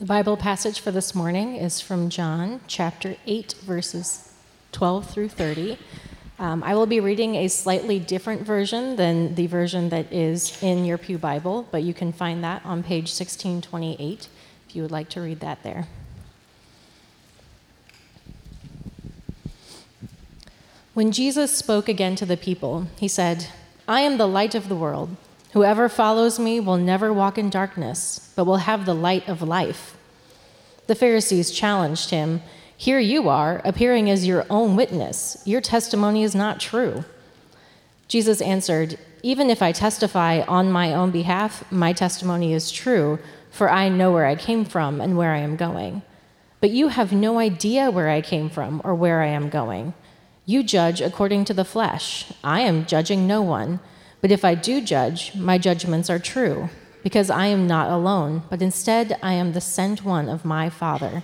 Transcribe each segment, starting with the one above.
The Bible passage for this morning is from John chapter 8, verses 12 through 30. Um, I will be reading a slightly different version than the version that is in your Pew Bible, but you can find that on page 1628 if you would like to read that there. When Jesus spoke again to the people, he said, I am the light of the world. Whoever follows me will never walk in darkness, but will have the light of life. The Pharisees challenged him Here you are, appearing as your own witness. Your testimony is not true. Jesus answered, Even if I testify on my own behalf, my testimony is true, for I know where I came from and where I am going. But you have no idea where I came from or where I am going. You judge according to the flesh. I am judging no one. But if I do judge, my judgments are true, because I am not alone, but instead I am the sent one of my Father.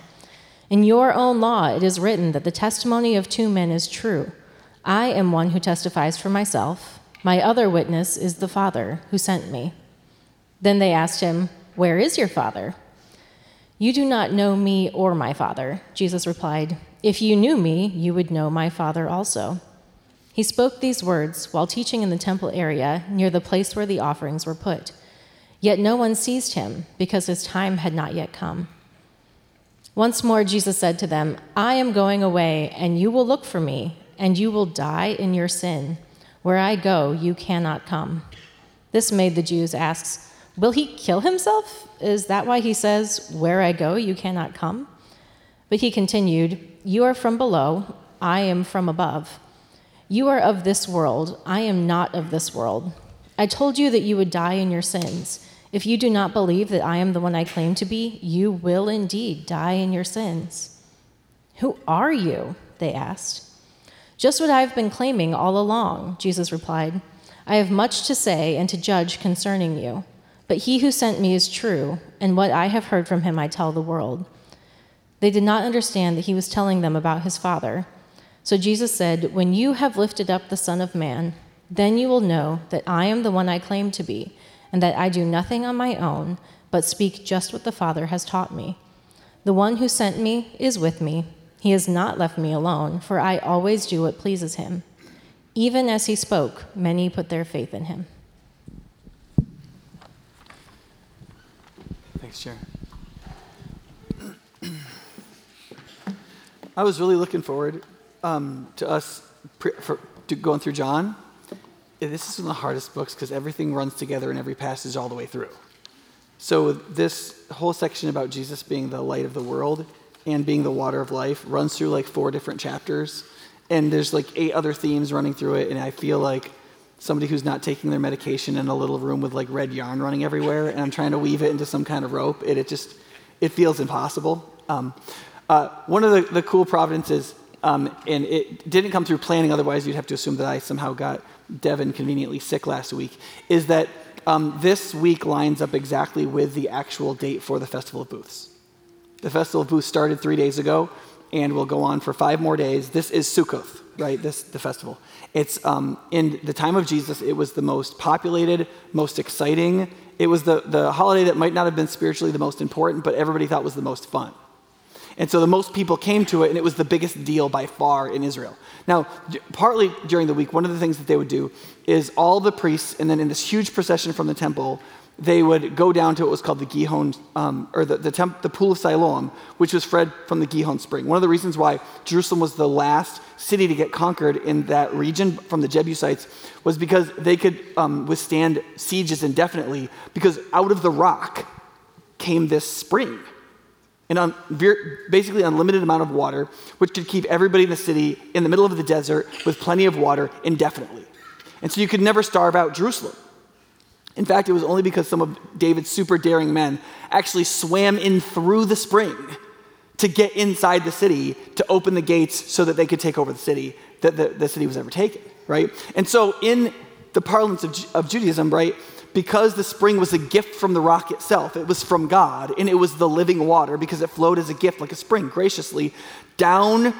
In your own law it is written that the testimony of two men is true. I am one who testifies for myself. My other witness is the Father who sent me. Then they asked him, Where is your Father? You do not know me or my Father. Jesus replied, If you knew me, you would know my Father also. He spoke these words while teaching in the temple area near the place where the offerings were put. Yet no one seized him because his time had not yet come. Once more, Jesus said to them, I am going away, and you will look for me, and you will die in your sin. Where I go, you cannot come. This made the Jews ask, Will he kill himself? Is that why he says, Where I go, you cannot come? But he continued, You are from below, I am from above. You are of this world. I am not of this world. I told you that you would die in your sins. If you do not believe that I am the one I claim to be, you will indeed die in your sins. Who are you? They asked. Just what I've been claiming all along, Jesus replied. I have much to say and to judge concerning you, but he who sent me is true, and what I have heard from him I tell the world. They did not understand that he was telling them about his Father. So Jesus said, When you have lifted up the Son of Man, then you will know that I am the one I claim to be, and that I do nothing on my own, but speak just what the Father has taught me. The one who sent me is with me. He has not left me alone, for I always do what pleases him. Even as he spoke, many put their faith in him. Thanks, Sharon. I was really looking forward um, to us pre- for, to going through John, this is one of the hardest books because everything runs together in every passage all the way through. So this whole section about Jesus being the light of the world and being the water of life runs through like four different chapters, and there's like eight other themes running through it, and I feel like somebody who's not taking their medication in a little room with like red yarn running everywhere, and I'm trying to weave it into some kind of rope. It, it just it feels impossible. Um, uh, one of the, the cool providences um, and it didn't come through planning, otherwise, you'd have to assume that I somehow got Devin conveniently sick last week. Is that um, this week lines up exactly with the actual date for the Festival of Booths. The Festival of Booths started three days ago and will go on for five more days. This is Sukkoth, right? This the festival. It's um, in the time of Jesus. It was the most populated, most exciting. It was the the holiday that might not have been spiritually the most important, but everybody thought was the most fun. And so the most people came to it, and it was the biggest deal by far in Israel. Now, partly during the week, one of the things that they would do is all the priests, and then in this huge procession from the temple, they would go down to what was called the Gihon, um, or the, the, temp, the pool of Siloam, which was fed from the Gihon spring. One of the reasons why Jerusalem was the last city to get conquered in that region from the Jebusites was because they could um, withstand sieges indefinitely, because out of the rock came this spring an un, basically unlimited amount of water, which could keep everybody in the city in the middle of the desert with plenty of water indefinitely. And so you could never starve out Jerusalem. In fact, it was only because some of David's super daring men actually swam in through the spring to get inside the city to open the gates so that they could take over the city that the, the city was ever taken, right? And so in the parlance of, of Judaism, right, because the spring was a gift from the rock itself, it was from God, and it was the living water because it flowed as a gift, like a spring, graciously down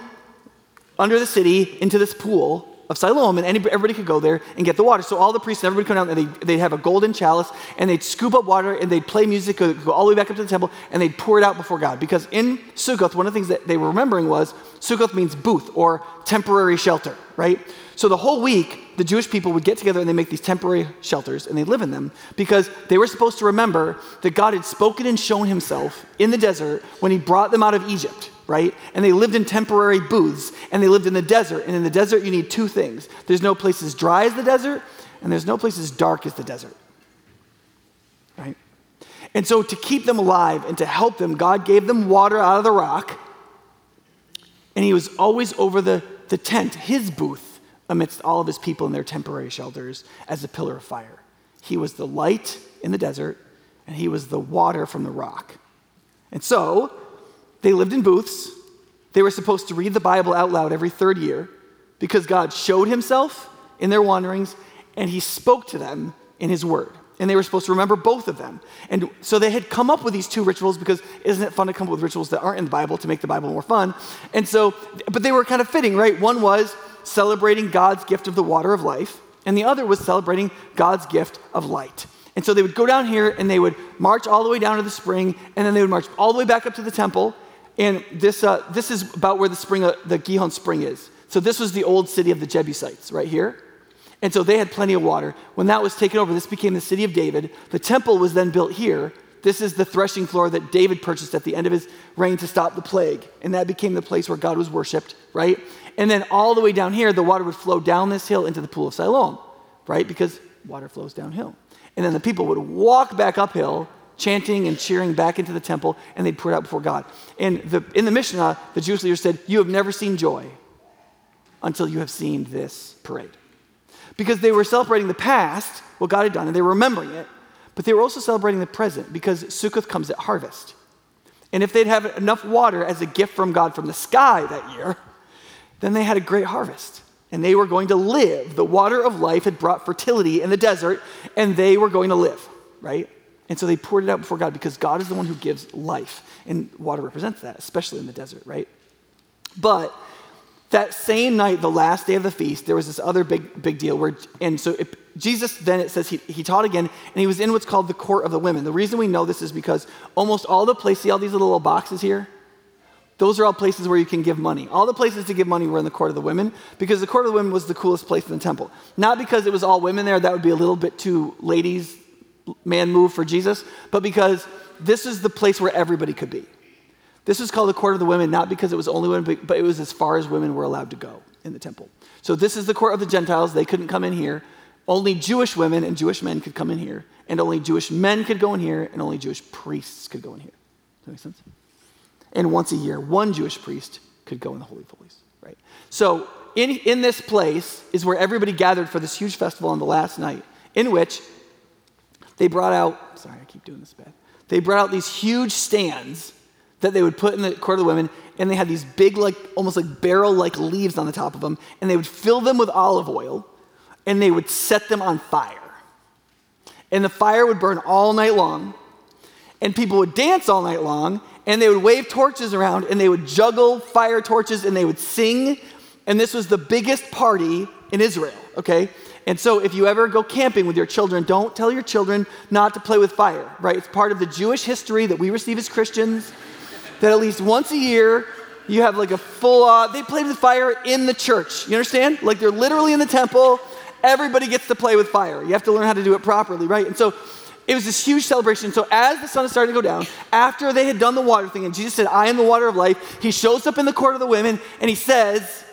under the city into this pool. of Siloam, and anybody, everybody could go there and get the water. So all the priests and everybody come down, and they, they'd have a golden chalice, and they'd scoop up water, and they'd play music, go, go all the way back up to the temple, and they'd pour it out before God. Because in Sukkoth, one of the things that they were remembering was Sukkoth means booth or temporary shelter, right? So the whole week, the Jewish people would get together and they make these temporary shelters and they live in them because they were supposed to remember that God had spoken and shown himself in the desert when he brought them out of Egypt, right? And they lived in temporary booths and they lived in the desert. And in the desert, you need two things there's no place as dry as the desert, and there's no place as dark as the desert, right? And so to keep them alive and to help them, God gave them water out of the rock. And he was always over the, the tent, his booth amidst all of his people in their temporary shelters as a pillar of fire. He was the light in the desert, and he was the water from the rock. And so they lived in booths. They were supposed to read the Bible out loud every third year because God showed himself in their wanderings and he spoke to them in his word. And they were supposed to remember both of them. And so they had come up with these two rituals because isn't it fun to come up with rituals that aren't in the Bible to make the Bible more fun? And so, but they were kind of fitting, right? One was celebrating God's gift of the water of life, and the other was celebrating God's gift of light. And so they would go down here and they would march all the way down to the spring, and then they would march all the way back up to the temple. And this, uh, this is about where the spring, uh, the Gihon spring is. So this was the old city of the Jebusites, right here. And so they had plenty of water. When that was taken over, this became the city of David. The temple was then built here. This is the threshing floor that David purchased at the end of his reign to stop the plague. And that became the place where God was worshiped, right? And then all the way down here, the water would flow down this hill into the pool of Siloam, right? Because water flows downhill. And then the people would walk back uphill, chanting and cheering back into the temple, and they'd pour it out before God. And the, in the Mishnah, the Jewish leader said, You have never seen joy until you have seen this parade. Because they were celebrating the past, what God had done, and they were remembering it, but they were also celebrating the present because Sukkoth comes at harvest. And if they'd have enough water as a gift from God from the sky that year, then they had a great harvest. And they were going to live. The water of life had brought fertility in the desert, and they were going to live, right? And so they poured it out before God because God is the one who gives life. And water represents that, especially in the desert, right? But that same night, the last day of the feast, there was this other big, big deal where, and so it, Jesus then, it says he, he taught again, and he was in what's called the court of the women. The reason we know this is because almost all the places, see all these little boxes here? Those are all places where you can give money. All the places to give money were in the court of the women because the court of the women was the coolest place in the temple. Not because it was all women there, that would be a little bit too ladies' man move for Jesus, but because this is the place where everybody could be. This was called the court of the women, not because it was only women, but it was as far as women were allowed to go in the temple. So this is the court of the Gentiles. They couldn't come in here. Only Jewish women and Jewish men could come in here, and only Jewish men could go in here, and only Jewish priests could go in here. Does that make sense? And once a year, one Jewish priest could go in the Holy of Holies, right? So in, in this place is where everybody gathered for this huge festival on the last night, in which they brought out, sorry, I keep doing this bad. They brought out these huge stands that they would put in the court of the women, and they had these big, like almost like barrel-like leaves on the top of them, and they would fill them with olive oil, and they would set them on fire. And the fire would burn all night long, and people would dance all night long, and they would wave torches around and they would juggle fire torches and they would sing. And this was the biggest party in Israel, okay? And so if you ever go camping with your children, don't tell your children not to play with fire, right? It's part of the Jewish history that we receive as Christians that at least once a year you have like a full uh, they play with fire in the church. You understand? Like they're literally in the temple. Everybody gets to play with fire. You have to learn how to do it properly, right? And so it was this huge celebration. So as the sun is starting to go down, after they had done the water thing, and Jesus said, I am the water of life, he shows up in the court of the women and he says,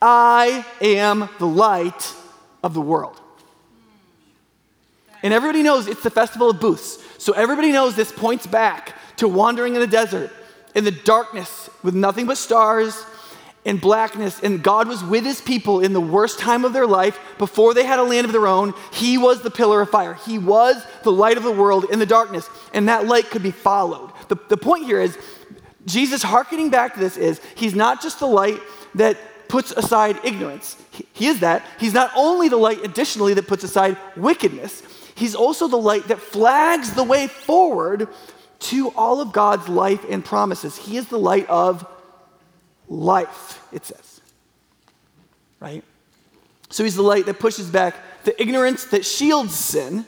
I am the light of the world. And everybody knows it's the festival of booths. So everybody knows this points back to wandering in the desert, in the darkness, with nothing but stars in blackness, and God was with his people in the worst time of their life before they had a land of their own. He was the pillar of fire. He was the light of the world in the darkness, and that light could be followed. The, the point here is Jesus hearkening back to this is he's not just the light that puts aside ignorance. He, he is that. He's not only the light additionally that puts aside wickedness, he's also the light that flags the way forward to all of God's life and promises. He is the light of life, it says. right? So he's the light that pushes back the ignorance that shields sin,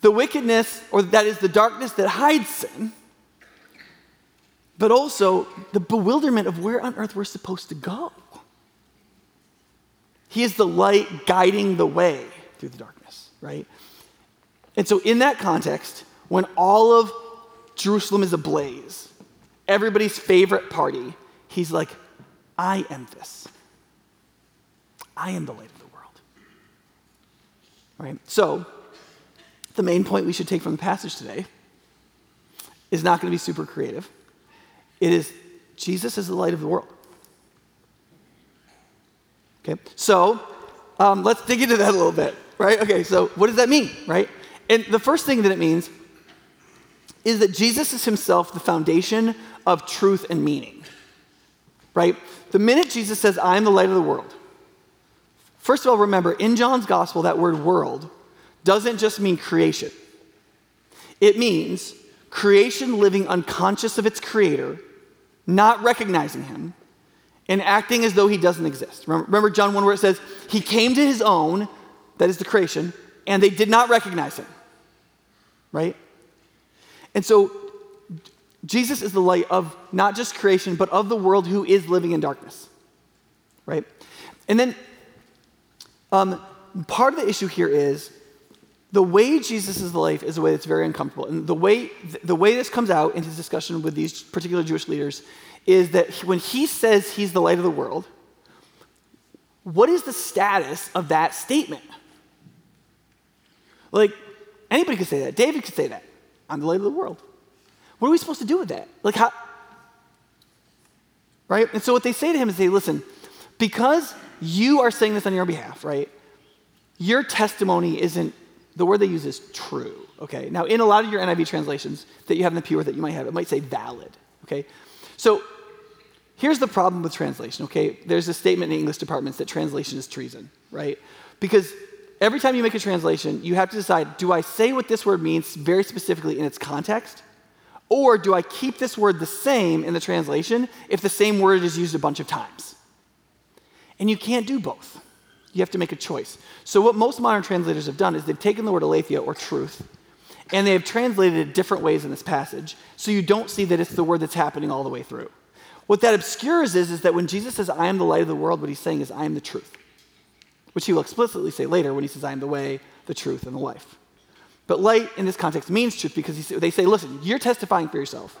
the wickedness, or that is the darkness that hides sin, but also the bewilderment of where on earth we're supposed to go. He is the light guiding the way through the darkness, right? And so, in that context, when all of Jerusalem is ablaze, everybody's favorite party, he's like, I am this. I am the light of the world. Right? So, the main point we should take from the passage today is not going to be super creative. It is Jesus is the light of the world. Okay, so um, let's dig into that a little bit, right? Okay, so what does that mean, right? And the first thing that it means is that Jesus is himself the foundation of truth and meaning, right? The minute Jesus says, I am the light of the world, first of all, remember, in John's gospel, that word world doesn't just mean creation, it means creation living unconscious of its creator, not recognizing him, and acting as though he doesn't exist. Remember, John 1 where it says, He came to his own, that is the creation, and they did not recognize him. Right? And so Jesus is the light of not just creation, but of the world who is living in darkness. Right? And then um, part of the issue here is the way Jesus is the life is a way that's very uncomfortable. And the way, the way this comes out in his discussion with these particular Jewish leaders is that when he says he's the light of the world, what is the status of that statement? Like, anybody could say that. David could say that. I'm the light of the world. What are we supposed to do with that? Like, how? Right? And so what they say to him is, they listen, because you are saying this on your behalf, right? Your testimony isn't, the word they use is true, okay? Now, in a lot of your NIV translations that you have in the pure that you might have, it might say valid, okay? So Here's the problem with translation, okay? There's a statement in English departments that translation is treason, right? Because every time you make a translation, you have to decide do I say what this word means very specifically in its context? Or do I keep this word the same in the translation if the same word is used a bunch of times? And you can't do both. You have to make a choice. So, what most modern translators have done is they've taken the word aletheia or truth and they have translated it different ways in this passage so you don't see that it's the word that's happening all the way through. What that obscures is, is that when Jesus says, I am the light of the world, what he's saying is, I am the truth, which he will explicitly say later when he says, I am the way, the truth, and the life. But light in this context means truth because they say, listen, you're testifying for yourself.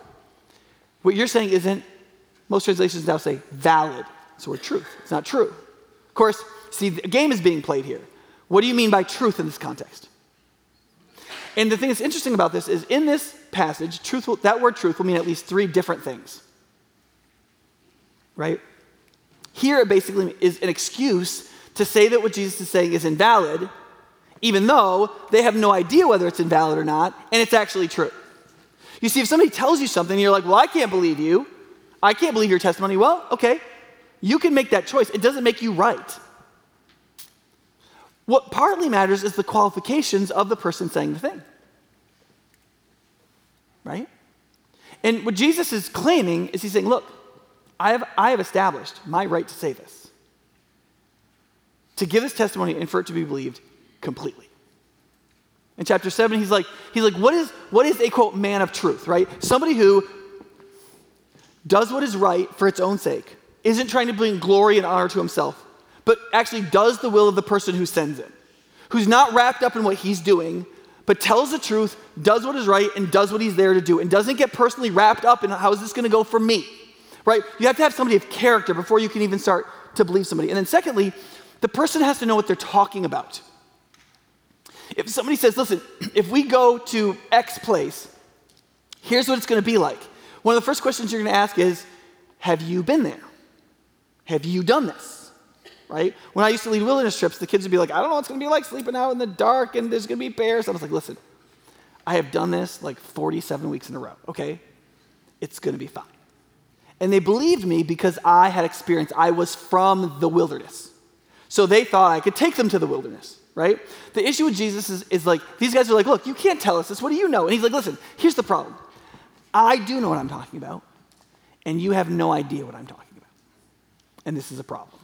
What you're saying isn't, most translations now say valid. So we're truth. It's not true. Of course, see, the game is being played here. What do you mean by truth in this context? And the thing that's interesting about this is in this passage, truth will, that word truth will mean at least three different things right? Here, it basically is an excuse to say that what Jesus is saying is invalid, even though they have no idea whether it's invalid or not, and it's actually true. You see, if somebody tells you something, you're like, well, I can't believe you. I can't believe your testimony. Well, okay, you can make that choice. It doesn't make you right. What partly matters is the qualifications of the person saying the thing. Right? And what Jesus is claiming is he's saying, look, I have, I have established my right to say this, to give this testimony and for it to be believed completely. In chapter 7, he's like, he's like, what is, what is a quote man of truth, right? Somebody who does what is right for its own sake, isn't trying to bring glory and honor to himself, but actually does the will of the person who sends it, who's not wrapped up in what he's doing, but tells the truth, does what is right, and does what he's there to do, and doesn't get personally wrapped up in how is this going to go for me right? You have to have somebody of character before you can even start to believe somebody. And then, secondly, the person has to know what they're talking about. If somebody says, listen, if we go to X place, here's what it's going to be like. One of the first questions you're going to ask is, have you been there? Have you done this? Right? When I used to lead wilderness trips, the kids would be like, I don't know what it's going to be like sleeping out in the dark and there's going to be bears. I was like, listen, I have done this like 47 weeks in a row, okay? It's going to be fine. And they believed me because I had experience. I was from the wilderness. So they thought I could take them to the wilderness, right? The issue with Jesus is, is like, these guys are like, look, you can't tell us this. What do you know? And he's like, listen, here's the problem. I do know what I'm talking about, and you have no idea what I'm talking about. And this is a problem.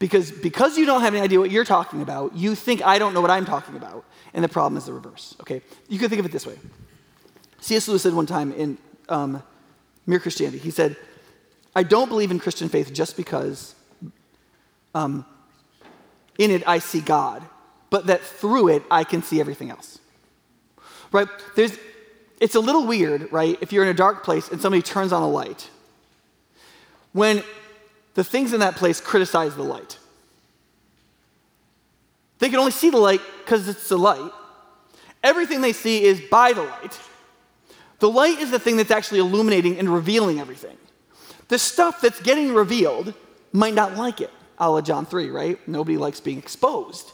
Because, because you don't have any idea what you're talking about, you think I don't know what I'm talking about. And the problem is the reverse, okay? You can think of it this way. C.S. Lewis said one time in um, Mere Christianity, he said, I don't believe in Christian faith just because um, in it I see God, but that through it I can see everything else. Right? There's, it's a little weird, right, if you're in a dark place and somebody turns on a light. When the things in that place criticize the light. They can only see the light because it's the light. Everything they see is by the light. The light is the thing that's actually illuminating and revealing everything. The stuff that's getting revealed might not like it, a la John 3, right? Nobody likes being exposed.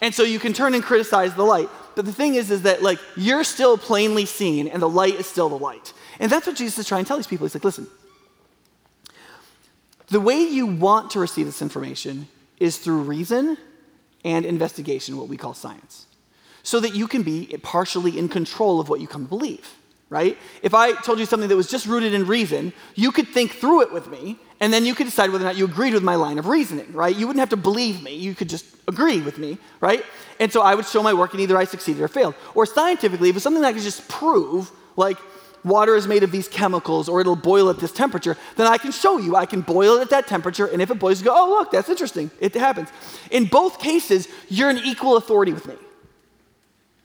And so you can turn and criticize the light. But the thing is, is that like you're still plainly seen and the light is still the light. And that's what Jesus is trying to tell these people. He's like, listen, the way you want to receive this information is through reason and investigation, what we call science, so that you can be partially in control of what you come to believe, right? If I told you something that was just rooted in reason, you could think through it with me, and then you could decide whether or not you agreed with my line of reasoning, right? You wouldn't have to believe me, you could just agree with me, right? And so I would show my work, and either I succeeded or failed. Or scientifically, if it's something that I could just prove, like, water is made of these chemicals or it'll boil at this temperature, then I can show you. I can boil it at that temperature, and if it boils, you go, oh, look, that's interesting. It happens. In both cases, you're an equal authority with me,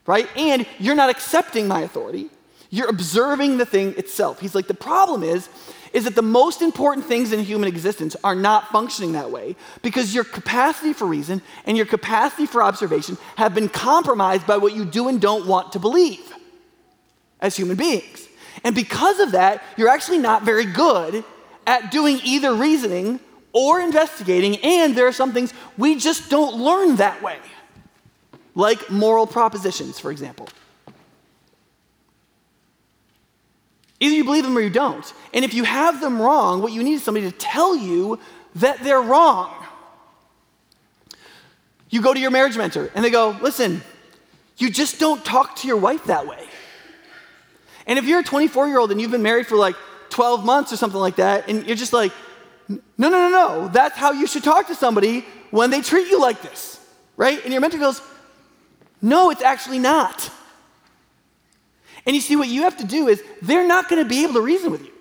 right? And you're not accepting my authority. You're observing the thing itself. He's like, the problem is, is that the most important things in human existence are not functioning that way because your capacity for reason and your capacity for observation have been compromised by what you do and don't want to believe as human beings. And because of that, you're actually not very good at doing either reasoning or investigating, and there are some things we just don't learn that way, like moral propositions, for example. Either you believe them or you don't. And if you have them wrong, what you need is somebody to tell you that they're wrong. You go to your marriage mentor and they go, listen, you just don't talk to your wife that way. And if you're a 24 year old and you've been married for like 12 months or something like that, and you're just like, no, no, no, no, that's how you should talk to somebody when they treat you like this, right? And your mentor goes, no, it's actually not. And you see, what you have to do is they're not going to be able to reason with you.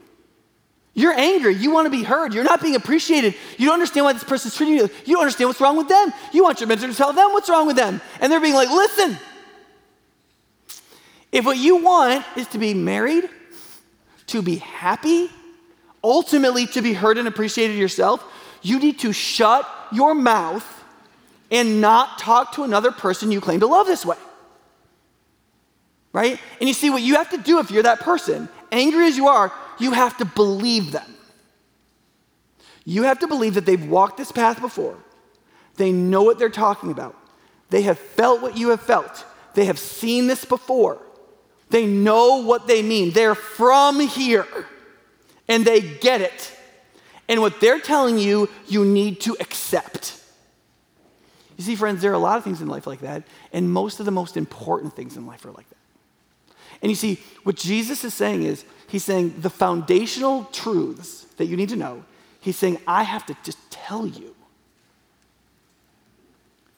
You're angry. You want to be heard. You're not being appreciated. You don't understand why this person's treating you. You don't understand what's wrong with them. You want your mentor to tell them what's wrong with them. And they're being like, listen, if what you want is to be married, to be happy, ultimately to be heard and appreciated yourself, you need to shut your mouth and not talk to another person you claim to love this way. Right? And you see, what you have to do if you're that person, angry as you are, you have to believe them. You have to believe that they've walked this path before. They know what they're talking about. They have felt what you have felt. They have seen this before. They know what they mean. They're from here and they get it. And what they're telling you, you need to accept. You see, friends, there are a lot of things in life like that, and most of the most important things in life are like that. And you see, what Jesus is saying is, he's saying the foundational truths that you need to know, he's saying, I have to just tell you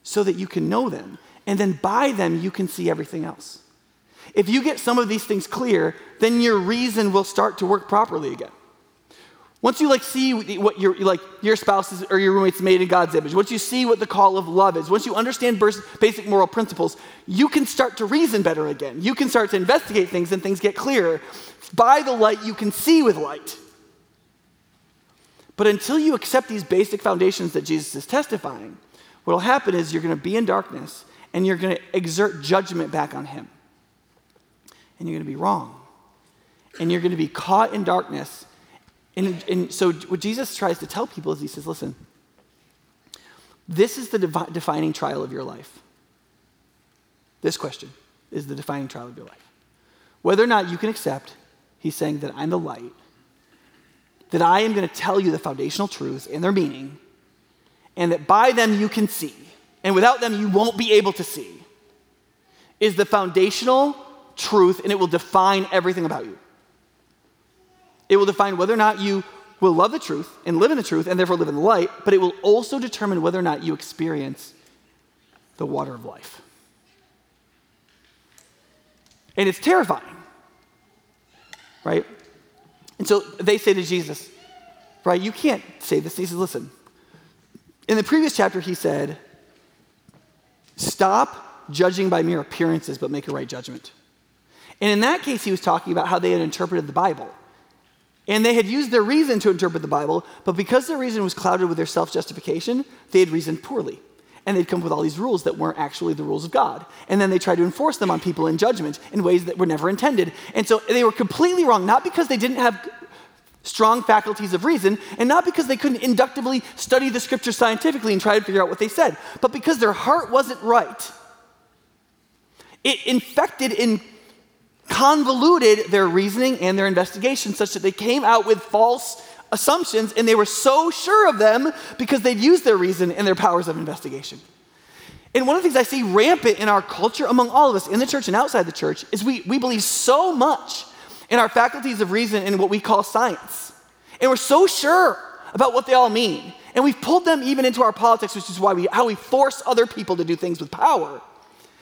so that you can know them. And then by them, you can see everything else. If you get some of these things clear, then your reason will start to work properly again. Once you like see what your like your spouse is, or your roommate's made in God's image, once you see what the call of love is, once you understand basic moral principles, you can start to reason better again. You can start to investigate things and things get clearer. By the light, you can see with light. But until you accept these basic foundations that Jesus is testifying, what will happen is you're going to be in darkness and you're going to exert judgment back on Him and you're going to be wrong. And you're going to be caught in darkness. And, and so, what Jesus tries to tell people is he says, listen, this is the devi- defining trial of your life. This question is the defining trial of your life. Whether or not you can accept, he's saying that I'm the light, that I am going to tell you the foundational truths and their meaning, and that by them you can see, and without them you won't be able to see, is the foundational truth and it will define everything about you. It will define whether or not you will love the truth and live in the truth and therefore live in the light, but it will also determine whether or not you experience the water of life. And it's terrifying, right? And so they say to Jesus, right, you can't say this. He says, listen, in the previous chapter, he said, stop judging by mere appearances, but make a right judgment. And in that case, he was talking about how they had interpreted the Bible. And they had used their reason to interpret the Bible, but because their reason was clouded with their self justification, they had reasoned poorly. And they'd come up with all these rules that weren't actually the rules of God. And then they tried to enforce them on people in judgment in ways that were never intended. And so they were completely wrong, not because they didn't have strong faculties of reason, and not because they couldn't inductively study the scripture scientifically and try to figure out what they said, but because their heart wasn't right. It infected and convoluted their reasoning and their investigation such that they came out with false assumptions and they were so sure of them because they'd used their reason and their powers of investigation. And one of the things I see rampant in our culture among all of us, in the church and outside the church, is we, we believe so much in our faculties of reason and what we call science. And we're so sure about what they all mean. And we've pulled them even into our politics, which is why we, how we force other people to do things with power.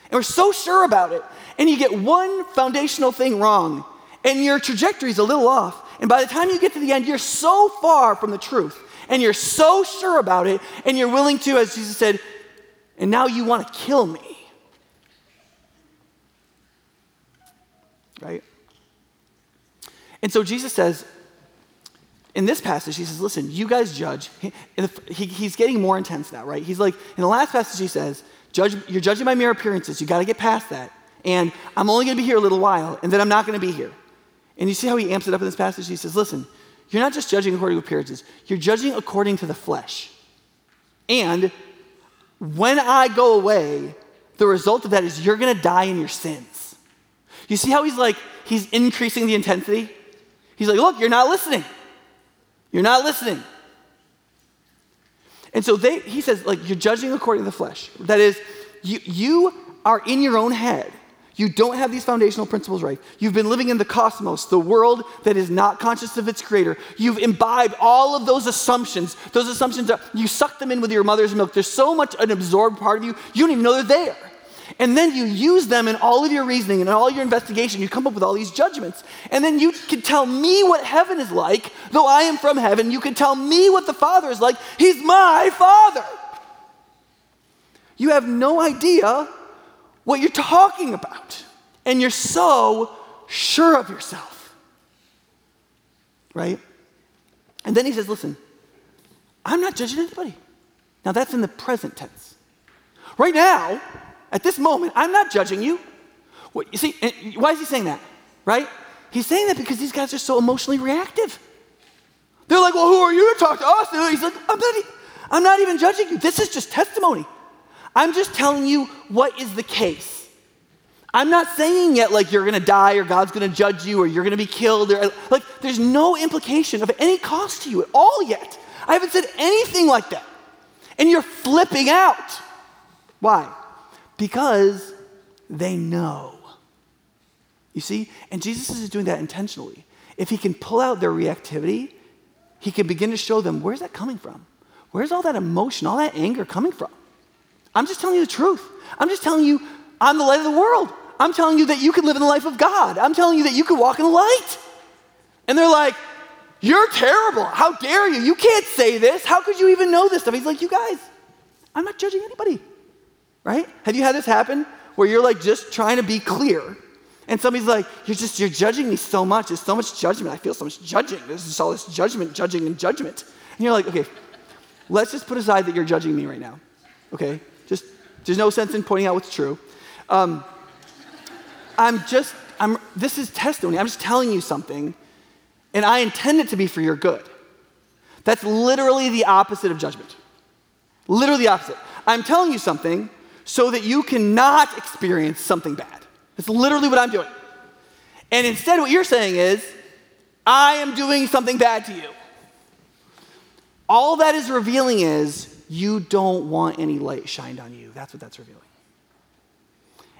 And we're so sure about it. And you get one foundational thing wrong, and your trajectory is a little off. And by the time you get to the end, you're so far from the truth. And you're so sure about it, and you're willing to, as Jesus said, and now you want to kill me. Right? And so Jesus says, in this passage, he says, listen, you guys judge. He, he, he's getting more intense now, right? He's like, in the last passage, he says, judge, you're judging by mere appearances. You got to get past that. And I'm only going to be here a little while, and then I'm not going to be here. And you see how he amps it up in this passage? He says, listen, you're not just judging according to appearances, you're judging according to the flesh. And when I go away, the result of that is you're going to die in your sins. You see how he's like, he's increasing the intensity? He's like, look, you're not listening. You're not listening. And so they, he says, like, you're judging according to the flesh. That is, you, you are in your own head. You don't have these foundational principles right. You've been living in the cosmos, the world that is not conscious of its creator. You've imbibed all of those assumptions. Those assumptions, are, you suck them in with your mother's milk. There's so much an absorbed part of you, you don't even know they're there. And then you use them in all of your reasoning and all your investigation. You come up with all these judgments. And then you can tell me what heaven is like, though I am from heaven. You can tell me what the Father is like. He's my Father. You have no idea what you're talking about. And you're so sure of yourself. Right? And then he says, Listen, I'm not judging anybody. Now that's in the present tense. Right now, at this moment, I'm not judging you. What, you see, why is he saying that? Right? He's saying that because these guys are so emotionally reactive. They're like, well, who are you to talk to oh, us? And he's like, I'm not, I'm not even judging you. This is just testimony. I'm just telling you what is the case. I'm not saying yet like you're gonna die or God's gonna judge you or you're gonna be killed or like there's no implication of any cost to you at all yet. I haven't said anything like that. And you're flipping out. Why? Because they know. You see? And Jesus is doing that intentionally. If he can pull out their reactivity, he can begin to show them where's that coming from? Where's all that emotion, all that anger coming from? I'm just telling you the truth. I'm just telling you I'm the light of the world. I'm telling you that you can live in the life of God. I'm telling you that you can walk in the light. And they're like, You're terrible. How dare you? You can't say this. How could you even know this stuff? He's like, You guys, I'm not judging anybody right? Have you had this happen where you're like just trying to be clear and somebody's like, you're just, you're judging me so much. There's so much judgment. I feel so much judging. There's just all this judgment, judging, and judgment. And you're like, okay, let's just put aside that you're judging me right now. Okay? There's no sense in pointing out what's true. Um, I'm just, I'm, this is testimony. I'm just telling you something, and I intend it to be for your good. That's literally the opposite of judgment. Literally the opposite. I'm telling you something so that you cannot experience something bad. That's literally what I'm doing. And instead, what you're saying is, I am doing something bad to you. All that is revealing is you don't want any light shined on you. That's what that's revealing.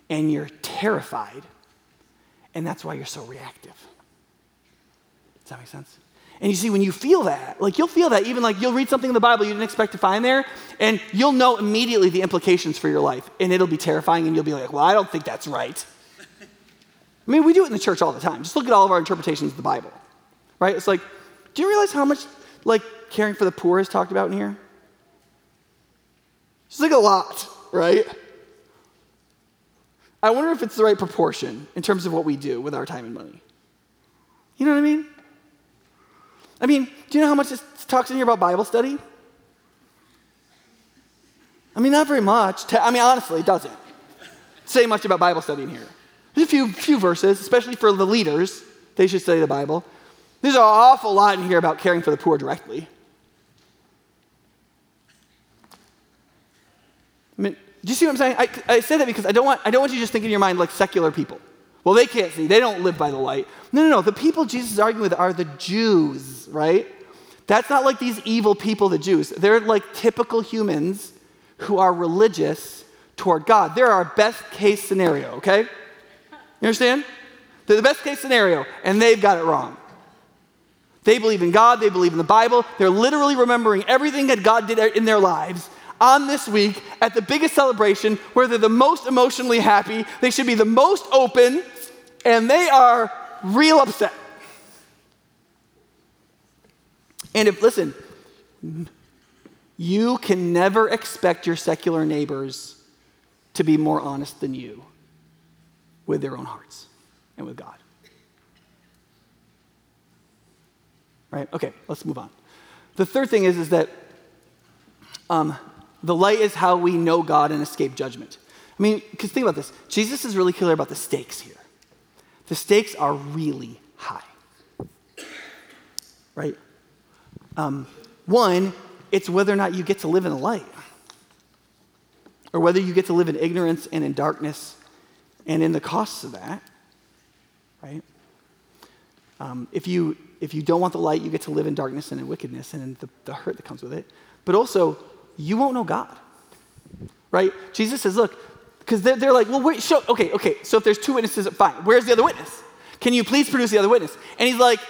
And you're terrified, and that's why you're so reactive. Does that make sense? And you see, when you feel that, like you'll feel that, even like you'll read something in the Bible you didn't expect to find there, and you'll know immediately the implications for your life. And it'll be terrifying, and you'll be like, well, I don't think that's right. I mean, we do it in the church all the time. Just look at all of our interpretations of the Bible, right? It's like, do you realize how much, like, caring for the poor is talked about in here? It's like a lot, right? I wonder if it's the right proportion in terms of what we do with our time and money. You know what I mean? I mean, do you know how much it talks in here about Bible study? I mean, not very much. I mean, honestly, it doesn't say much about Bible study in here. There's a few, few verses, especially for the leaders. They should study the Bible. There's an awful lot in here about caring for the poor directly. I mean, do you see what I'm saying? I, I say that because I don't, want, I don't want you just think in your mind like secular people. Well, they can't see. They don't live by the light. No, no, no. The people Jesus is arguing with are the Jews, right? That's not like these evil people, the Jews. They're like typical humans who are religious toward God. They're our best case scenario, okay? You understand? They're the best case scenario, and they've got it wrong. They believe in God, they believe in the Bible. They're literally remembering everything that God did in their lives on this week at the biggest celebration where they're the most emotionally happy. They should be the most open and they are real upset. And if, listen, you can never expect your secular neighbors to be more honest than you with their own hearts and with God. Right? Okay, let's move on. The third thing is, is that um, the light is how we know God and escape judgment. I mean, because think about this Jesus is really clear about the stakes here the stakes are really high. Right? Um, one, it's whether or not you get to live in the light, or whether you get to live in ignorance and in darkness and in the costs of that. Right? Um, if, you, if you don't want the light, you get to live in darkness and in wickedness and in the, the hurt that comes with it. But also, you won't know God. Right? Jesus says, look, because they're, they're like, well, wait, show, okay, okay, so if there's two witnesses, fine. Where's the other witness? Can you please produce the other witness? And he's like,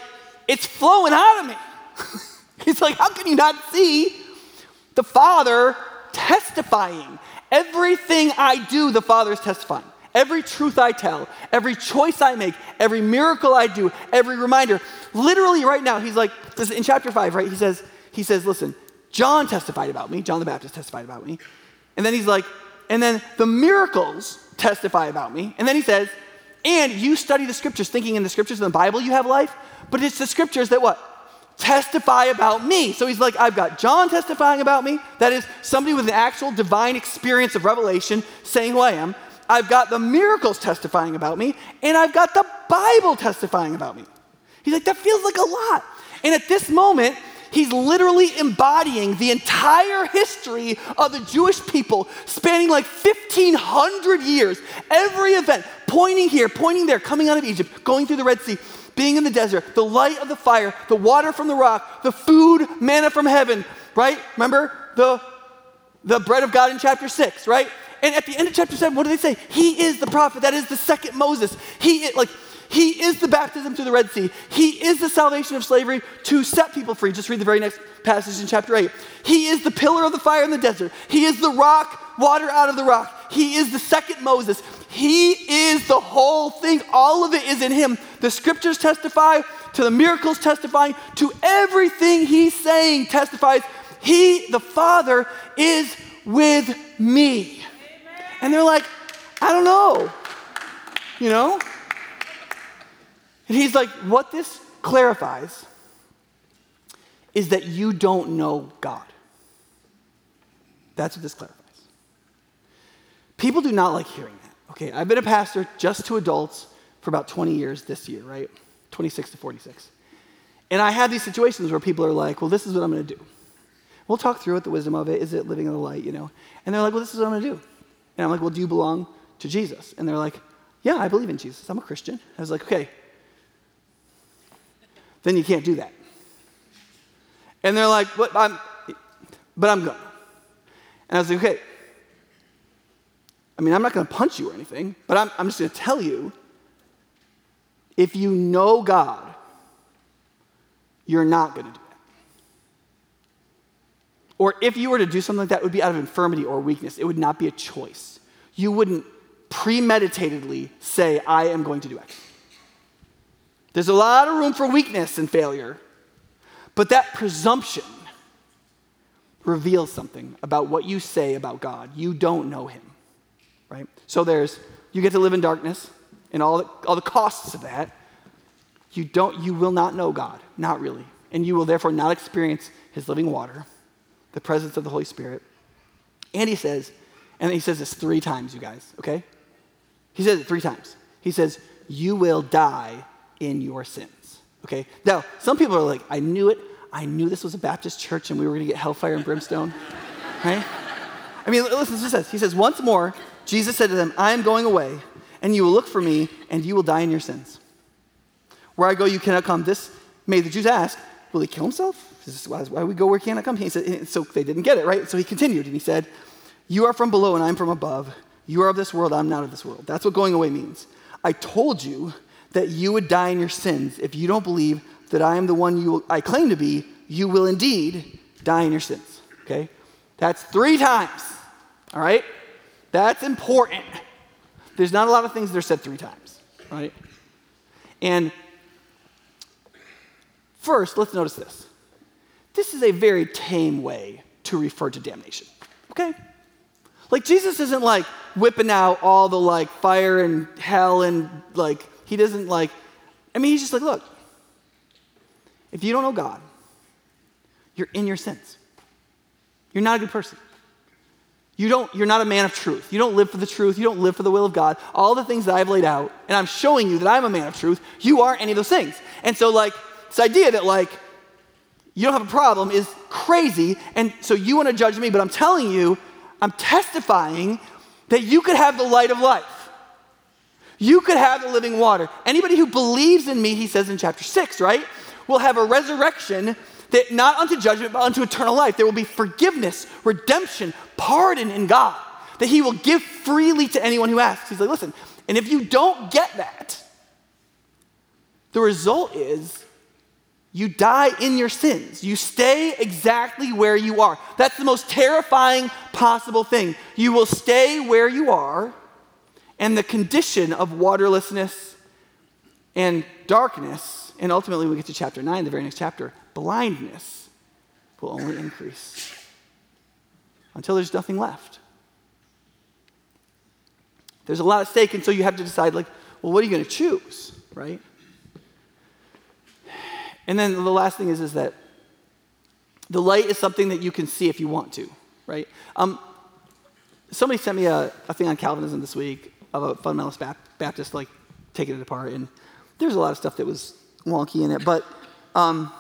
it's flowing out of me. he's like, how can you not see the Father testifying? Everything I do, the Father is testifying. Every truth I tell, every choice I make, every miracle I do, every reminder. Literally, right now, he's like, this in chapter five, right? He says, he says, listen, John testified about me. John the Baptist testified about me. And then he's like, and then the miracles testify about me. And then he says, and you study the scriptures, thinking in the scriptures in the Bible you have life, but it's the scriptures that what? Testify about me. So he's like, I've got John testifying about me. That is somebody with an actual divine experience of revelation saying who I am. I've got the miracles testifying about me, and I've got the Bible testifying about me. He's like, that feels like a lot. And at this moment, He's literally embodying the entire history of the Jewish people, spanning like 1,500 years. Every event, pointing here, pointing there, coming out of Egypt, going through the Red Sea, being in the desert, the light of the fire, the water from the rock, the food, manna from heaven, right? Remember the, the bread of God in chapter 6, right? And at the end of chapter 7, what do they say? He is the prophet. That is the second Moses. He like, he is the baptism to the Red Sea. He is the salvation of slavery to set people free. Just read the very next passage in chapter 8. He is the pillar of the fire in the desert. He is the rock, water out of the rock. He is the second Moses. He is the whole thing. All of it is in him. The scriptures testify to the miracles testifying to everything he's saying testifies he the father is with me Amen. and they're like i don't know you know and he's like, what this clarifies is that you don't know God. That's what this clarifies. People do not like hearing that. Okay, I've been a pastor just to adults for about 20 years this year, right? 26 to 46. And I have these situations where people are like, well, this is what I'm going to do. We'll talk through it, the wisdom of it. Is it living in the light, you know? And they're like, well, this is what I'm going to do. And I'm like, well, do you belong to Jesus? And they're like, yeah, I believe in Jesus. I'm a Christian. I was like, okay, then you can't do that. And they're like, but I'm, but I'm going. And I was like, okay. I mean, I'm not going to punch you or anything, but I'm, I'm just going to tell you if you know God, you're not going to do that. Or if you were to do something like that, it would be out of infirmity or weakness. It would not be a choice. You wouldn't premeditatedly say, I am going to do X. There's a lot of room for weakness and failure, but that presumption reveals something about what you say about God. You don't know Him, right? So there's, you get to live in darkness and all the, all the costs of that. You don't, you will not know God, not really. And you will therefore not experience His living water, the presence of the Holy Spirit. And He says, and He says this three times, you guys, okay? He says it three times. He says, You will die in your sins. Okay? Now, some people are like, I knew it. I knew this was a Baptist church and we were going to get hellfire and brimstone. right? I mean, listen to what he says. Once more, Jesus said to them, I am going away, and you will look for me, and you will die in your sins. Where I go, you cannot come. This made the Jews ask, Will he kill himself? This Is this why we go where he cannot come? He said, eh, so they didn't get it, right? So he continued, and he said, You are from below, and I'm from above. You are of this world, I'm not of this world. That's what going away means. I told you that you would die in your sins. If you don't believe that I am the one you I claim to be, you will indeed die in your sins. Okay? That's three times. All right? That's important. There's not a lot of things that are said three times, right? And first, let's notice this. This is a very tame way to refer to damnation. Okay? Like Jesus isn't like whipping out all the like fire and hell and like he doesn't like I mean he's just like look if you don't know God you're in your sins. You're not a good person. You don't, you're not a man of truth. You don't live for the truth. You don't live for the will of God. All the things that I've laid out, and I'm showing you that I'm a man of truth, you aren't any of those things. And so, like, this idea that, like, you don't have a problem is crazy. And so you want to judge me, but I'm telling you, I'm testifying that you could have the light of life. You could have the living water. Anybody who believes in me, he says in chapter 6, right, will have a resurrection that not unto judgment, but unto eternal life. There will be forgiveness, redemption, pardon in God that he will give freely to anyone who asks. He's like, listen, and if you don't get that, the result is you die in your sins. You stay exactly where you are. That's the most terrifying possible thing. You will stay where you are, and the condition of waterlessness and darkness, and ultimately we get to chapter 9, the very next chapter, blindness will only increase until there's nothing left. There's a lot at stake, and so you have to decide, like, well, what are you going to choose, right? And then the last thing is, is that the light is something that you can see if you want to, right? Um, somebody sent me a, a, thing on Calvinism this week of a fundamentalist Baptist, like, taking it apart, and there's a lot of stuff that was wonky in it, but um,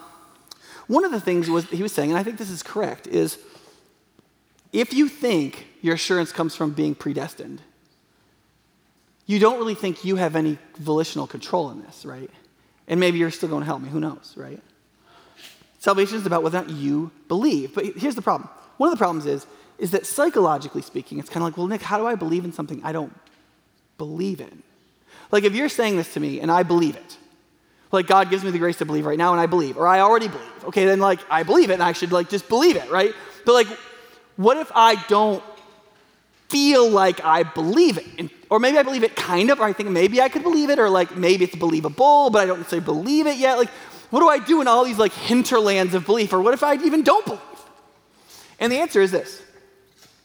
one of the things was, he was saying, and I think this is correct, is if you think your assurance comes from being predestined, you don't really think you have any volitional control in this, right? And maybe you're still going to help me. Who knows, right? Salvation is about whether or not you believe. But here's the problem. One of the problems is, is that psychologically speaking, it's kind of like, well, Nick, how do I believe in something I don't believe in? Like if you're saying this to me and I believe it, like God gives me the grace to believe right now and I believe, or I already believe, okay, then like I believe it and I should like just believe it, right? But like, what if I don't feel like I believe it? And or maybe I believe it kind of, or I think maybe I could believe it, or like maybe it's believable, but I don't necessarily believe it yet. Like, what do I do in all these like hinterlands of belief? Or what if I even don't believe? And the answer is this.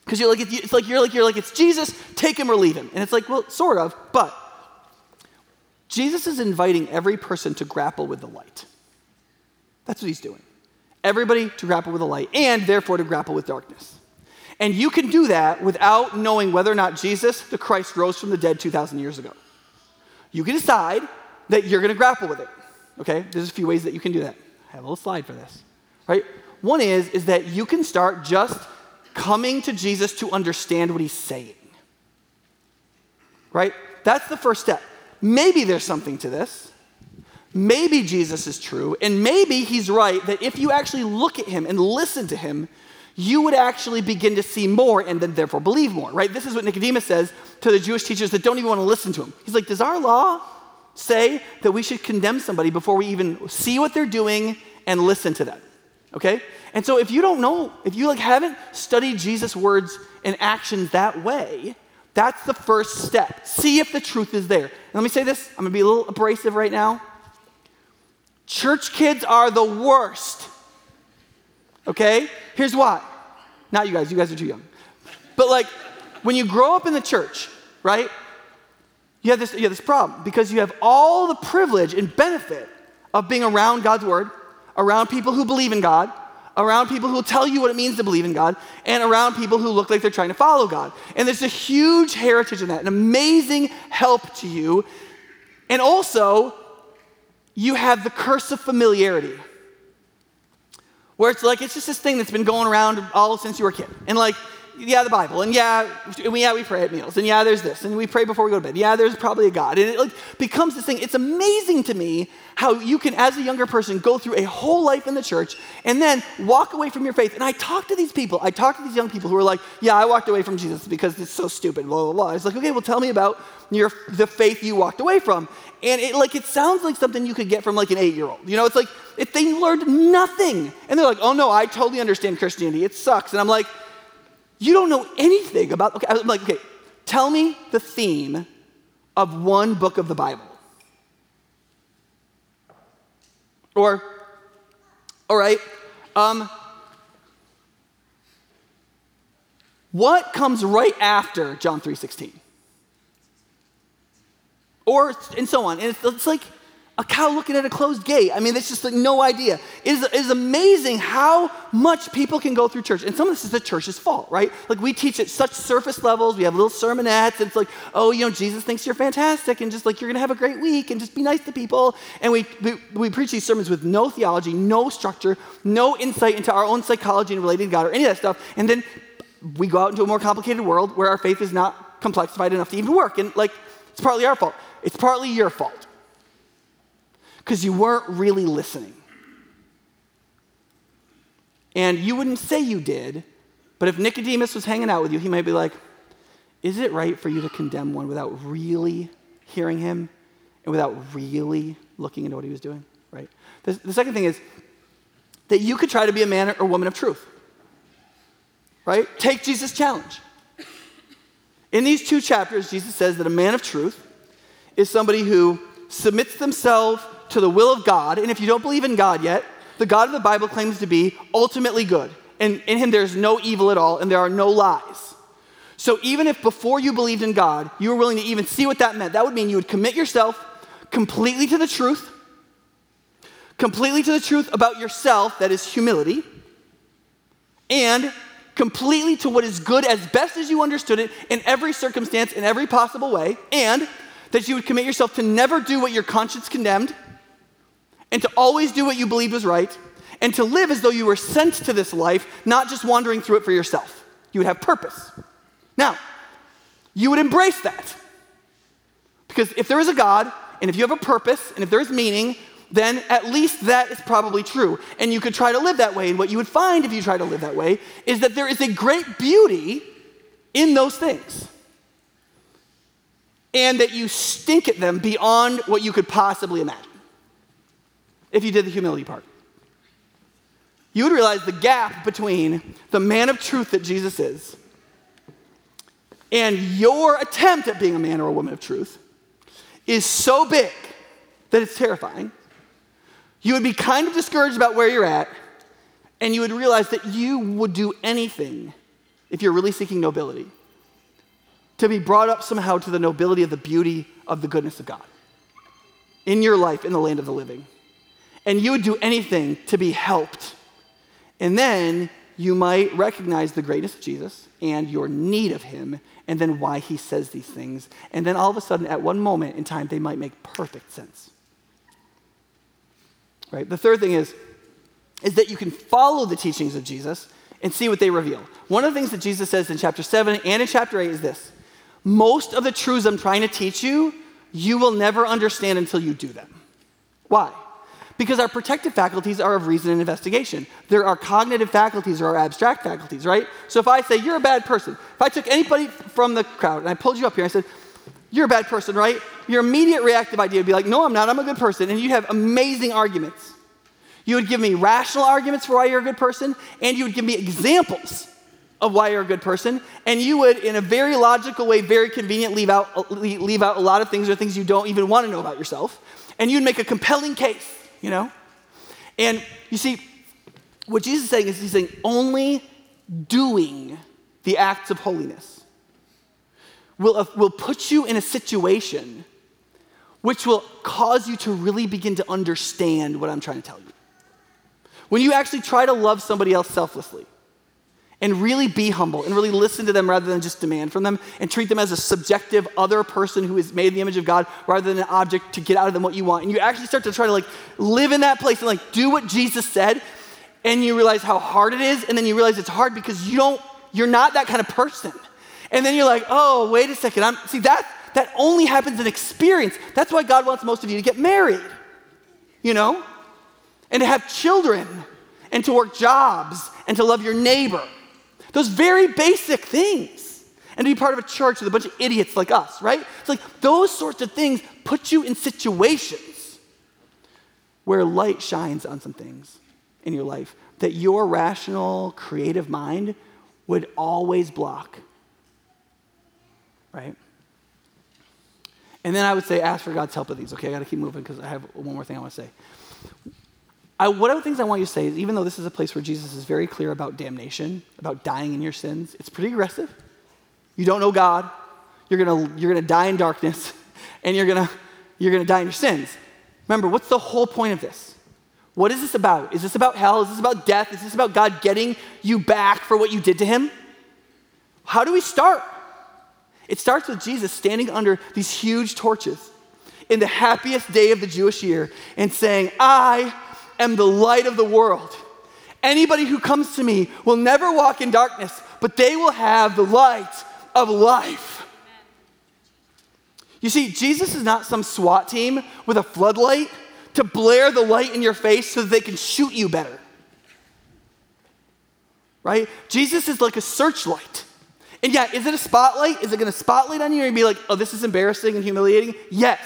Because you're like, it's like you're like you're like it's Jesus, take him or leave him. And it's like, well, sort of, but Jesus is inviting every person to grapple with the light. That's what he's doing. Everybody to grapple with the light, and therefore to grapple with darkness. And you can do that without knowing whether or not Jesus, the Christ, rose from the dead 2,000 years ago. You can decide that you're going to grapple with it. Okay? There's a few ways that you can do that. I have a little slide for this. Right? One is, is that you can start just coming to Jesus to understand what he's saying. Right? That's the first step. Maybe there's something to this. Maybe Jesus is true, and maybe he's right that if you actually look at him and listen to him, you would actually begin to see more and then therefore believe more, right? This is what Nicodemus says to the Jewish teachers that don't even want to listen to him. He's like, Does our law say that we should condemn somebody before we even see what they're doing and listen to them. Okay? And so if you don't know, if you like haven't studied Jesus' words and actions that way, that's the first step. See if the truth is there. And let me say this, I'm gonna be a little abrasive right now. Church kids are the worst. Okay? Here's why. Not you guys, you guys are too young. But like, when you grow up in the church, right? You have this, you have this problem because you have all the privilege and benefit of being around God's word, around people who believe in God, around people who tell you what it means to believe in God, and around people who look like they're trying to follow God. And there's a huge heritage in that, an amazing help to you. And also, you have the curse of familiarity, where it's like it's just this thing that's been going around all since you were a kid. And like, yeah, the Bible, and yeah, we, yeah, we pray at meals, and yeah, there's this, and we pray before we go to bed. Yeah, there's probably a God, and it like becomes this thing. It's amazing to me how you can, as a younger person, go through a whole life in the church and then walk away from your faith. And I talk to these people, I talk to these young people who are like, yeah, I walked away from Jesus because it's so stupid, blah blah blah. It's like, okay, well, tell me about your the faith you walked away from, and it like it sounds like something you could get from like an eight year old. You know, it's like if they learned nothing, and they're like, oh no, I totally understand Christianity. It sucks, and I'm like you don't know anything about, okay, I'm like, okay, tell me the theme of one book of the Bible. Or, all right, um, what comes right after John 3.16? Or, and so on. And it's, it's like, a cow looking at a closed gate. I mean, it's just like no idea. It is, it is amazing how much people can go through church. And some of this is the church's fault, right? Like we teach at such surface levels. We have little sermonettes. It's like, oh, you know, Jesus thinks you're fantastic and just like you're going to have a great week and just be nice to people. And we, we, we preach these sermons with no theology, no structure, no insight into our own psychology and relating to God or any of that stuff. And then we go out into a more complicated world where our faith is not complexified enough to even work. And like, it's partly our fault. It's partly your fault because you weren't really listening. And you wouldn't say you did, but if Nicodemus was hanging out with you, he might be like, Is it right for you to condemn one without really hearing him and without really looking into what he was doing? Right? The, the second thing is that you could try to be a man or woman of truth. Right? Take Jesus' challenge. In these two chapters, Jesus says that a man of truth is somebody who submits themselves to the will of God. And if you don't believe in God yet, the God of the Bible claims to be ultimately good. And in him, there's no evil at all, and there are no lies. So even if before you believed in God, you were willing to even see what that meant, that would mean you would commit yourself completely to the truth, completely to the truth about yourself, that is humility, and completely to what is good as best as you understood it in every circumstance, in every possible way, and that you would commit yourself to never do what your conscience condemned and to always do what you believed was right, and to live as though you were sent to this life, not just wandering through it for yourself. You would have purpose. Now, you would embrace that. Because if there is a God, and if you have a purpose, and if there is meaning, then at least that is probably true. And you could try to live that way. And what you would find if you try to live that way is that there is a great beauty in those things. And that you stink at them beyond what you could possibly imagine if you did the humility part. You would realize the gap between the man of truth that Jesus is and your attempt at being a man or a woman of truth is so big that it's terrifying. You would be kind of discouraged about where you're at, and you would realize that you would do anything if you're really seeking nobility to be brought up somehow to the nobility of the beauty of the goodness of God in your life in the land of the living and you would do anything to be helped. And then you might recognize the greatness of Jesus and your need of him, and then why he says these things. And then all of a sudden, at one moment in time, they might make perfect sense. Right? The third thing is, is that you can follow the teachings of Jesus and see what they reveal. One of the things that Jesus says in chapter 7 and in chapter 8 is this most of the truths I'm trying to teach you, you will never understand until you do them. Why? Because our protective faculties are of reason and investigation. There are cognitive faculties or our abstract faculties, right? So if I say, you're a bad person, if I took anybody from the crowd and I pulled you up here and I said, you're a bad person, right? Your immediate reactive idea would be like, no, I'm not, I'm a good person. And you have amazing arguments. You would give me rational arguments for why you're a good person, and you would give me examples of why you're a good person, and you would, in a very logical way, very convenient, leave out, uh, leave out a lot of things or things you don't even want to know about yourself, and you'd make a compelling case, you know? And you see, what Jesus is saying is he's saying only doing the acts of holiness will, uh, will put you in a situation which will cause you to really begin to understand what I'm trying to tell you. When you actually try to love somebody else selflessly, and really be humble and really listen to them rather than just demand from them and treat them as a subjective other person who is made in the image of God rather than an object to get out of them what you want. And you actually start to try to like live in that place and like do what Jesus said and you realize how hard it is and then you realize it's hard because you don't you're not that kind of person. And then you're like, "Oh, wait a second. I'm see that that only happens in experience. That's why God wants most of you to get married. You know? And to have children and to work jobs and to love your neighbor those very basic things. And to be part of a church with a bunch of idiots like us, right? It's like those sorts of things put you in situations where light shines on some things in your life that your rational, creative mind would always block. Right? And then I would say, ask for God's help with these. Okay, I got to keep moving because I have one more thing I want to say. I, one of the things I want you to say is even though this is a place where Jesus is very clear about damnation, about dying in your sins, it's pretty aggressive. You don't know God, you're gonna, you're gonna die in darkness, and you're gonna, you're gonna die in your sins. Remember, what's the whole point of this? What is this about? Is this about hell? Is this about death? Is this about God getting you back for what you did to him? How do we start? It starts with Jesus standing under these huge torches in the happiest day of the Jewish year and saying, I am the light of the world. Anybody who comes to me will never walk in darkness, but they will have the light of life. You see, Jesus is not some SWAT team with a floodlight to blare the light in your face so that they can shoot you better. Right? Jesus is like a searchlight. And yeah, is it a spotlight? Is it going to spotlight on you and be like, oh, this is embarrassing and humiliating? Yes.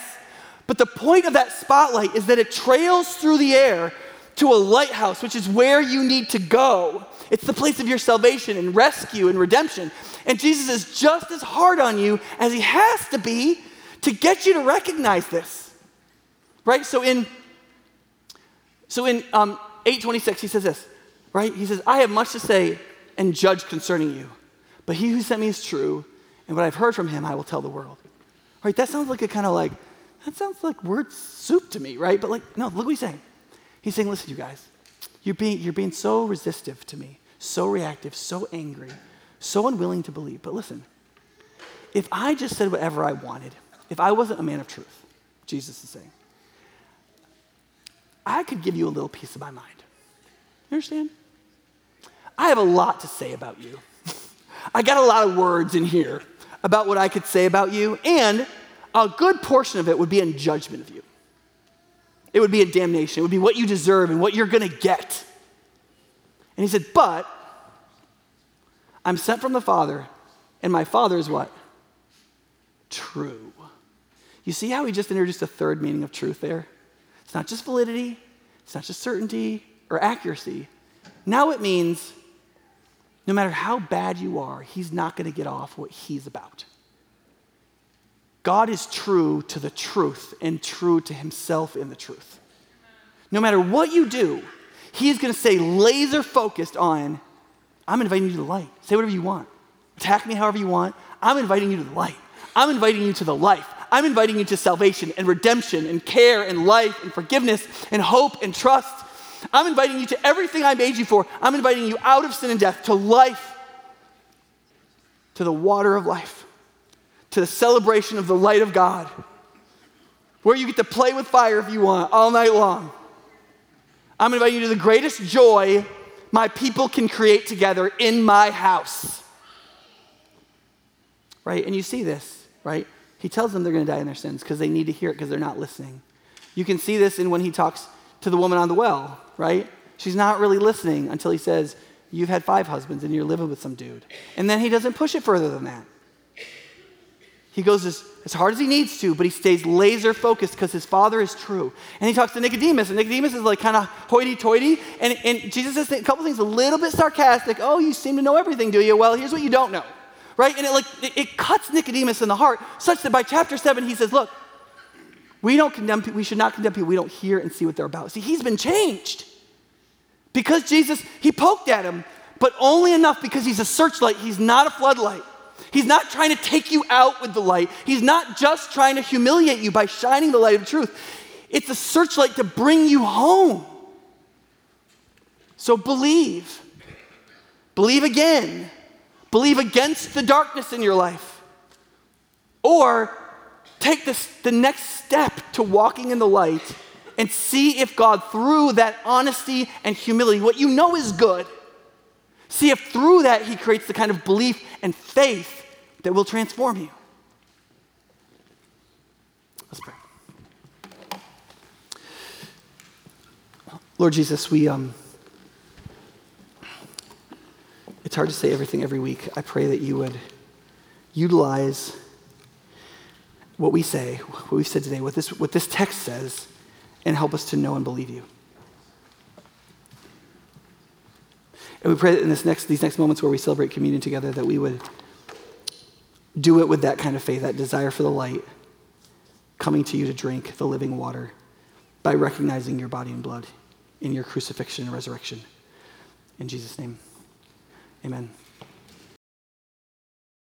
But the point of that spotlight is that it trails through the air to a lighthouse, which is where you need to go. It's the place of your salvation and rescue and redemption. And Jesus is just as hard on you as he has to be to get you to recognize this. Right? So in so in um, 826, he says this, right? He says, I have much to say and judge concerning you, but he who sent me is true, and what I've heard from him I will tell the world. Right? That sounds like a kind of like that sounds like word soup to me, right? But like, no, look what he's saying. He's saying, listen, you guys, you're being, you're being so resistive to me, so reactive, so angry, so unwilling to believe. But listen, if I just said whatever I wanted, if I wasn't a man of truth, Jesus is saying, I could give you a little piece of my mind. You understand? I have a lot to say about you. I got a lot of words in here about what I could say about you, and a good portion of it would be in judgment of you. It would be a damnation. It would be what you deserve and what you're going to get. And he said, But I'm sent from the Father, and my Father is what? True. You see how he just introduced a third meaning of truth there? It's not just validity, it's not just certainty or accuracy. Now it means no matter how bad you are, he's not going to get off what he's about. God is true to the truth and true to himself in the truth. No matter what you do, he is going to stay laser focused on, I'm inviting you to the light. Say whatever you want. Attack me however you want. I'm inviting you to the light. I'm inviting you to the life. I'm inviting you to salvation and redemption and care and life and forgiveness and hope and trust. I'm inviting you to everything I made you for. I'm inviting you out of sin and death to life, to the water of life to the celebration of the light of God, where you get to play with fire if you want all night long. I'm inviting you to the greatest joy my people can create together in my house. Right? And you see this, right? He tells them they're going to die in their sins because they need to hear it because they're not listening. You can see this in when he talks to the woman on the well, right? She's not really listening until he says, You've had five husbands and you're living with some dude. And then he doesn't push it further than that. He goes as, as hard as he needs to, but he stays laser focused because his father is true. And he talks to Nicodemus, and Nicodemus is like kind of hoity toity. And, and Jesus says a couple things a little bit sarcastic. Oh, you seem to know everything, do you? Well, here's what you don't know. Right? And it like it, it cuts Nicodemus in the heart, such that by chapter seven, he says, Look, we don't condemn people, we should not condemn people we don't hear and see what they're about. See, he's been changed. Because Jesus, he poked at him, but only enough because he's a searchlight, he's not a floodlight. He's not trying to take you out with the light. He's not just trying to humiliate you by shining the light of truth. It's a searchlight to bring you home. So believe. Believe again. Believe against the darkness in your life. Or take this, the next step to walking in the light and see if God, through that honesty and humility, what you know is good, see if through that He creates the kind of belief and faith that will transform you. Let's pray. Lord Jesus, we um, it's hard to say everything every week. I pray that you would utilize what we say, what we've said today, what this, what this text says, and help us to know and believe you. And we pray that in this next, these next moments where we celebrate communion together, that we would do it with that kind of faith, that desire for the light, coming to you to drink the living water by recognizing your body and blood in your crucifixion and resurrection. In Jesus' name, amen.